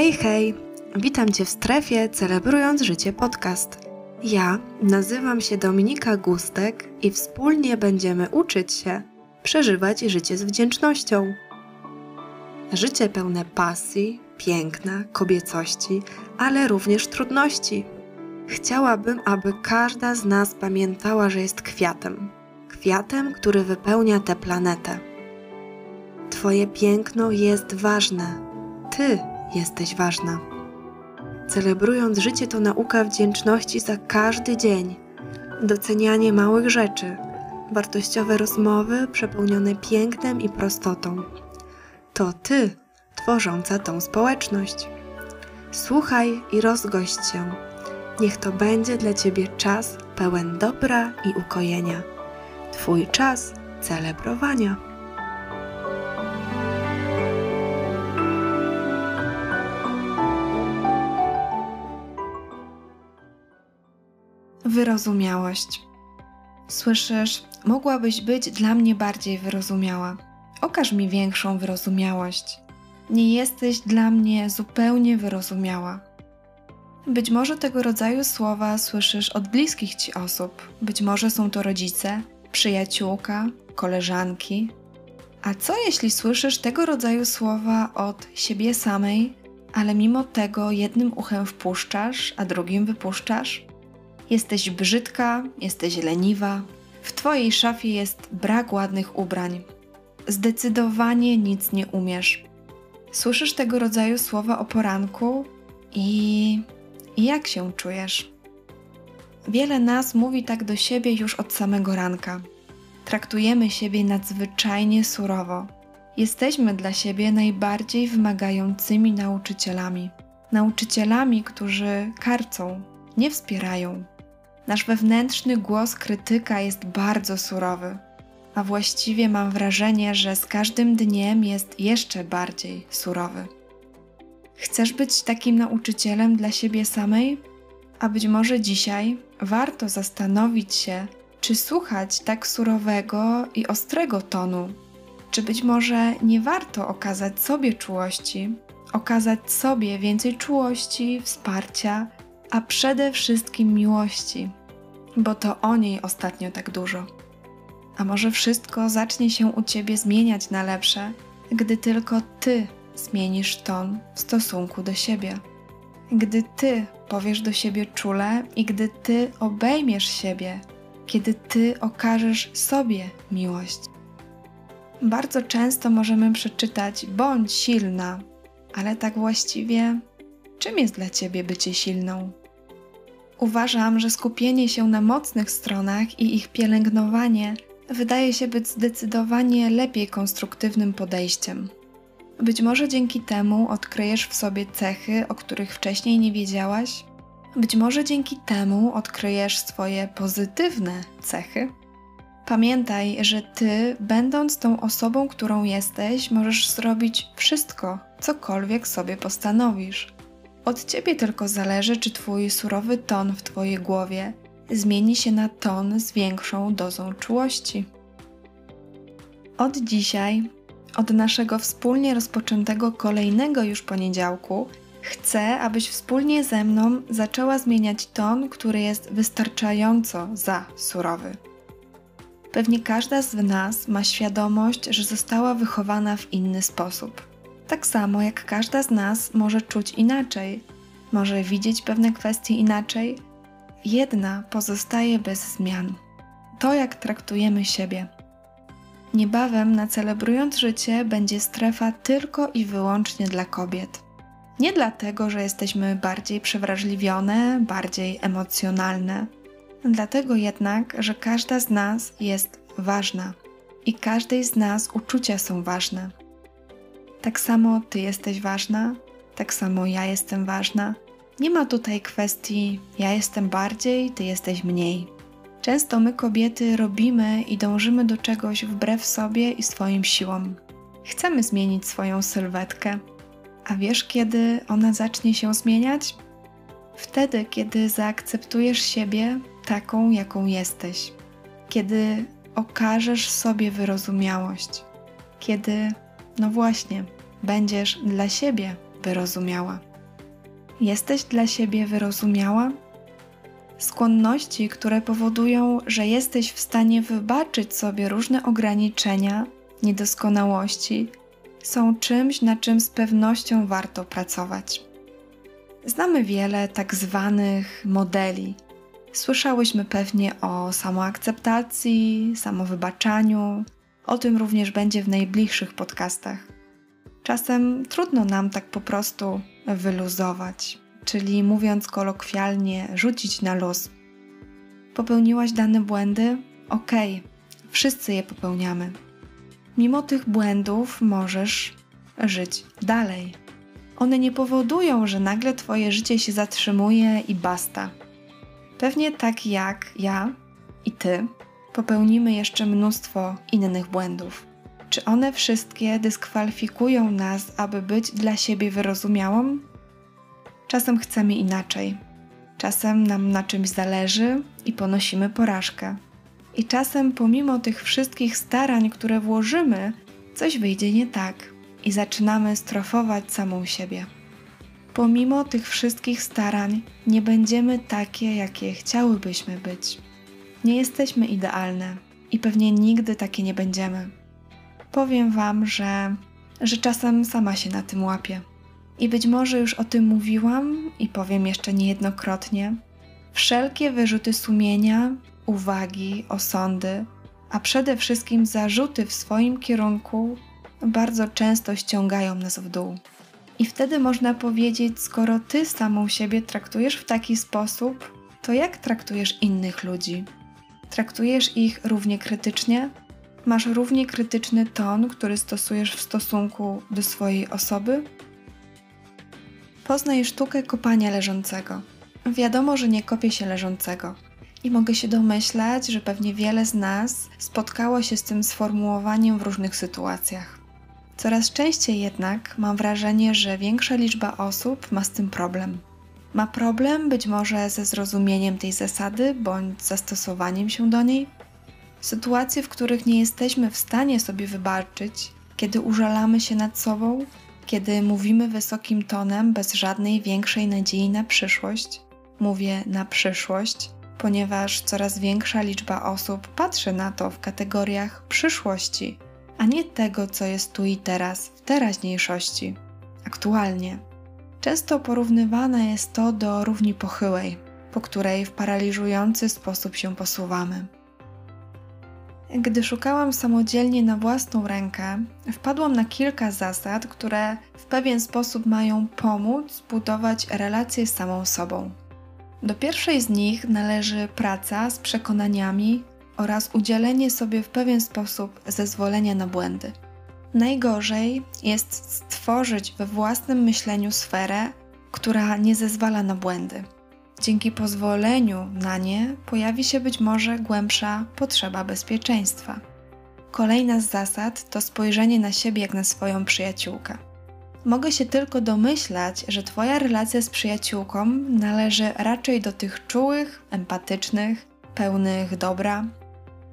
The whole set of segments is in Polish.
Hej, hej! Witam Cię w strefie Celebrując Życie Podcast. Ja nazywam się Dominika Gustek i wspólnie będziemy uczyć się przeżywać życie z wdzięcznością. Życie pełne pasji, piękna, kobiecości, ale również trudności. Chciałabym, aby każda z nas pamiętała, że jest kwiatem. Kwiatem, który wypełnia tę planetę. Twoje piękno jest ważne. Ty jesteś ważna. Celebrując życie to nauka wdzięczności za każdy dzień, docenianie małych rzeczy, wartościowe rozmowy przepełnione pięknem i prostotą. To ty, tworząca tą społeczność. Słuchaj i rozgość się. Niech to będzie dla ciebie czas pełen dobra i ukojenia. Twój czas celebrowania. Wyrozumiałość. Słyszysz, mogłabyś być dla mnie bardziej wyrozumiała. Okaż mi większą wyrozumiałość. Nie jesteś dla mnie zupełnie wyrozumiała. Być może tego rodzaju słowa słyszysz od bliskich ci osób. Być może są to rodzice, przyjaciółka, koleżanki. A co jeśli słyszysz tego rodzaju słowa od siebie samej, ale mimo tego jednym uchem wpuszczasz, a drugim wypuszczasz? Jesteś brzydka, jesteś leniwa. W twojej szafie jest brak ładnych ubrań. Zdecydowanie nic nie umiesz. Słyszysz tego rodzaju słowa o poranku i jak się czujesz? Wiele nas mówi tak do siebie już od samego ranka. Traktujemy siebie nadzwyczajnie surowo. Jesteśmy dla siebie najbardziej wymagającymi nauczycielami. Nauczycielami, którzy karcą, nie wspierają. Nasz wewnętrzny głos krytyka jest bardzo surowy, a właściwie mam wrażenie, że z każdym dniem jest jeszcze bardziej surowy. Chcesz być takim nauczycielem dla siebie samej? A być może dzisiaj warto zastanowić się, czy słuchać tak surowego i ostrego tonu, czy być może nie warto okazać sobie czułości, okazać sobie więcej czułości, wsparcia, a przede wszystkim miłości, bo to o niej ostatnio tak dużo. A może wszystko zacznie się u ciebie zmieniać na lepsze, gdy tylko ty zmienisz ton w stosunku do siebie. Gdy ty powiesz do siebie czule i gdy ty obejmiesz siebie, kiedy ty okażesz sobie miłość. Bardzo często możemy przeczytać bądź silna, ale tak właściwie czym jest dla ciebie bycie silną? Uważam, że skupienie się na mocnych stronach i ich pielęgnowanie wydaje się być zdecydowanie lepiej konstruktywnym podejściem. Być może dzięki temu odkryjesz w sobie cechy, o których wcześniej nie wiedziałaś. Być może dzięki temu odkryjesz swoje pozytywne cechy. Pamiętaj, że ty, będąc tą osobą, którą jesteś, możesz zrobić wszystko, cokolwiek sobie postanowisz. Od ciebie tylko zależy, czy twój surowy ton w twojej głowie zmieni się na ton z większą dozą czułości. Od dzisiaj od naszego wspólnie rozpoczętego kolejnego już poniedziałku chcę, abyś wspólnie ze mną zaczęła zmieniać ton, który jest wystarczająco za surowy. Pewnie każda z nas ma świadomość, że została wychowana w inny sposób. Tak samo jak każda z nas może czuć inaczej, może widzieć pewne kwestie inaczej, jedna pozostaje bez zmian. To, jak traktujemy siebie. Niebawem na celebrując życie będzie strefa tylko i wyłącznie dla kobiet. Nie dlatego, że jesteśmy bardziej przewrażliwione, bardziej emocjonalne, dlatego jednak, że każda z nas jest ważna i każdej z nas uczucia są ważne. Tak samo ty jesteś ważna, tak samo ja jestem ważna. Nie ma tutaj kwestii ja jestem bardziej, ty jesteś mniej. Często my, kobiety, robimy i dążymy do czegoś wbrew sobie i swoim siłom. Chcemy zmienić swoją sylwetkę. A wiesz, kiedy ona zacznie się zmieniać? Wtedy, kiedy zaakceptujesz siebie taką, jaką jesteś. Kiedy okażesz sobie wyrozumiałość. Kiedy, no właśnie, będziesz dla siebie wyrozumiała. Jesteś dla siebie wyrozumiała? Skłonności, które powodują, że jesteś w stanie wybaczyć sobie różne ograniczenia, niedoskonałości, są czymś, na czym z pewnością warto pracować. Znamy wiele tak zwanych modeli. Słyszałyśmy pewnie o samoakceptacji, samowybaczaniu. O tym również będzie w najbliższych podcastach. Czasem trudno nam tak po prostu wyluzować, czyli mówiąc kolokwialnie, rzucić na luz. Popełniłaś dane błędy? Okej, okay. wszyscy je popełniamy. Mimo tych błędów możesz żyć dalej. One nie powodują, że nagle Twoje życie się zatrzymuje i basta. Pewnie tak jak ja i Ty popełnimy jeszcze mnóstwo innych błędów. Czy one wszystkie dyskwalifikują nas, aby być dla siebie wyrozumiałą? Czasem chcemy inaczej. Czasem nam na czymś zależy i ponosimy porażkę. I czasem, pomimo tych wszystkich starań, które włożymy, coś wyjdzie nie tak i zaczynamy strofować samą siebie. Pomimo tych wszystkich starań, nie będziemy takie, jakie chciałybyśmy być. Nie jesteśmy idealne i pewnie nigdy takie nie będziemy. Powiem Wam, że, że czasem sama się na tym łapię. I być może już o tym mówiłam i powiem jeszcze niejednokrotnie. Wszelkie wyrzuty sumienia, uwagi, osądy, a przede wszystkim zarzuty w swoim kierunku bardzo często ściągają nas w dół. I wtedy można powiedzieć, skoro ty samą siebie traktujesz w taki sposób, to jak traktujesz innych ludzi? Traktujesz ich równie krytycznie? Masz równie krytyczny ton, który stosujesz w stosunku do swojej osoby? Poznaj sztukę kopania leżącego. Wiadomo, że nie kopie się leżącego. I mogę się domyślać, że pewnie wiele z nas spotkało się z tym sformułowaniem w różnych sytuacjach. Coraz częściej jednak mam wrażenie, że większa liczba osób ma z tym problem. Ma problem być może ze zrozumieniem tej zasady bądź zastosowaniem się do niej. Sytuacje, w których nie jesteśmy w stanie sobie wybaczyć, kiedy użalamy się nad sobą, kiedy mówimy wysokim tonem bez żadnej większej nadziei na przyszłość. Mówię na przyszłość, ponieważ coraz większa liczba osób patrzy na to w kategoriach przyszłości a nie tego, co jest tu i teraz, w teraźniejszości, aktualnie. Często porównywane jest to do równi pochyłej, po której w paraliżujący sposób się posuwamy. Gdy szukałam samodzielnie na własną rękę, wpadłam na kilka zasad, które w pewien sposób mają pomóc budować relacje z samą sobą. Do pierwszej z nich należy praca z przekonaniami, oraz udzielenie sobie w pewien sposób zezwolenia na błędy. Najgorzej jest stworzyć we własnym myśleniu sferę, która nie zezwala na błędy. Dzięki pozwoleniu na nie pojawi się być może głębsza potrzeba bezpieczeństwa. Kolejna z zasad to spojrzenie na siebie jak na swoją przyjaciółkę. Mogę się tylko domyślać, że Twoja relacja z przyjaciółką należy raczej do tych czułych, empatycznych, pełnych dobra,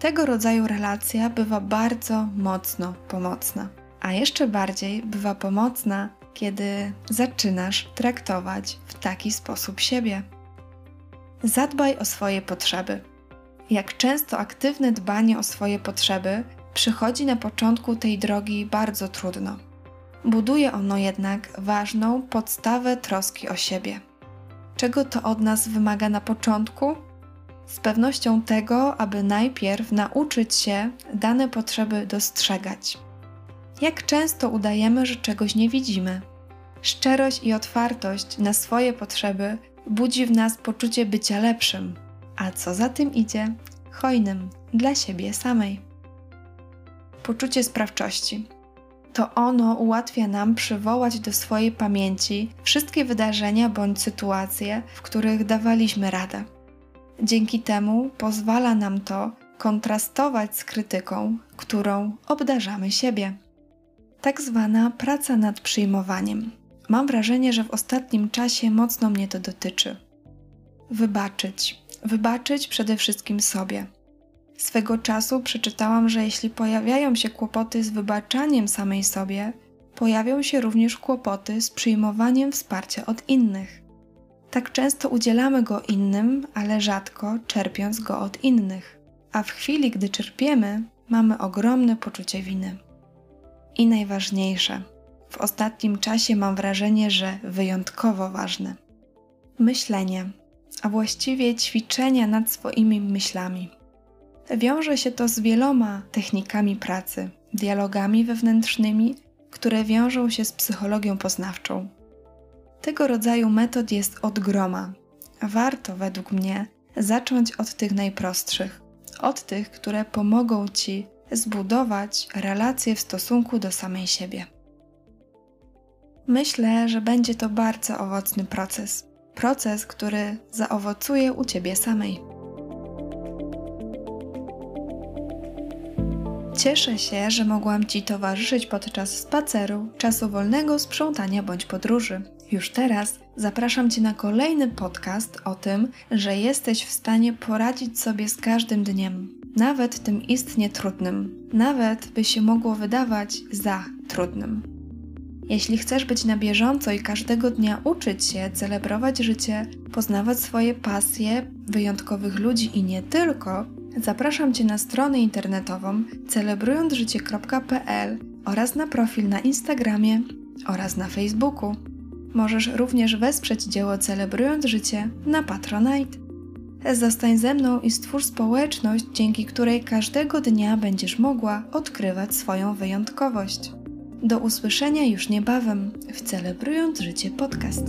tego rodzaju relacja bywa bardzo mocno pomocna. A jeszcze bardziej bywa pomocna, kiedy zaczynasz traktować w taki sposób siebie. Zadbaj o swoje potrzeby. Jak często aktywne dbanie o swoje potrzeby przychodzi na początku tej drogi bardzo trudno. Buduje ono jednak ważną podstawę troski o siebie. Czego to od nas wymaga na początku? Z pewnością tego, aby najpierw nauczyć się dane potrzeby dostrzegać. Jak często udajemy, że czegoś nie widzimy? Szczerość i otwartość na swoje potrzeby budzi w nas poczucie bycia lepszym, a co za tym idzie, hojnym dla siebie samej. Poczucie sprawczości. To ono ułatwia nam przywołać do swojej pamięci wszystkie wydarzenia bądź sytuacje, w których dawaliśmy radę Dzięki temu pozwala nam to kontrastować z krytyką, którą obdarzamy siebie. Tak zwana praca nad przyjmowaniem. Mam wrażenie, że w ostatnim czasie mocno mnie to dotyczy. Wybaczyć. Wybaczyć przede wszystkim sobie. Swego czasu przeczytałam, że jeśli pojawiają się kłopoty z wybaczaniem samej sobie, pojawią się również kłopoty z przyjmowaniem wsparcia od innych. Tak często udzielamy go innym, ale rzadko czerpiąc go od innych. A w chwili, gdy czerpiemy, mamy ogromne poczucie winy. I najważniejsze, w ostatnim czasie mam wrażenie, że wyjątkowo ważne myślenie, a właściwie ćwiczenia nad swoimi myślami. Wiąże się to z wieloma technikami pracy, dialogami wewnętrznymi, które wiążą się z psychologią poznawczą. Tego rodzaju metod jest od groma. Warto, według mnie, zacząć od tych najprostszych, od tych, które pomogą ci zbudować relacje w stosunku do samej siebie. Myślę, że będzie to bardzo owocny proces. Proces, który zaowocuje u ciebie samej. Cieszę się, że mogłam Ci towarzyszyć podczas spaceru, czasu wolnego, sprzątania bądź podróży. Już teraz zapraszam Cię na kolejny podcast o tym, że jesteś w stanie poradzić sobie z każdym dniem, nawet tym istnie trudnym, nawet by się mogło wydawać za trudnym. Jeśli chcesz być na bieżąco i każdego dnia uczyć się, celebrować życie, poznawać swoje pasje, wyjątkowych ludzi i nie tylko, zapraszam Cię na stronę internetową celebrującżycie.pl oraz na profil na Instagramie oraz na Facebooku. Możesz również wesprzeć dzieło Celebrując Życie na Patronite. Zostań ze mną i stwórz społeczność, dzięki której każdego dnia będziesz mogła odkrywać swoją wyjątkowość. Do usłyszenia już niebawem w Celebrując Życie podcast.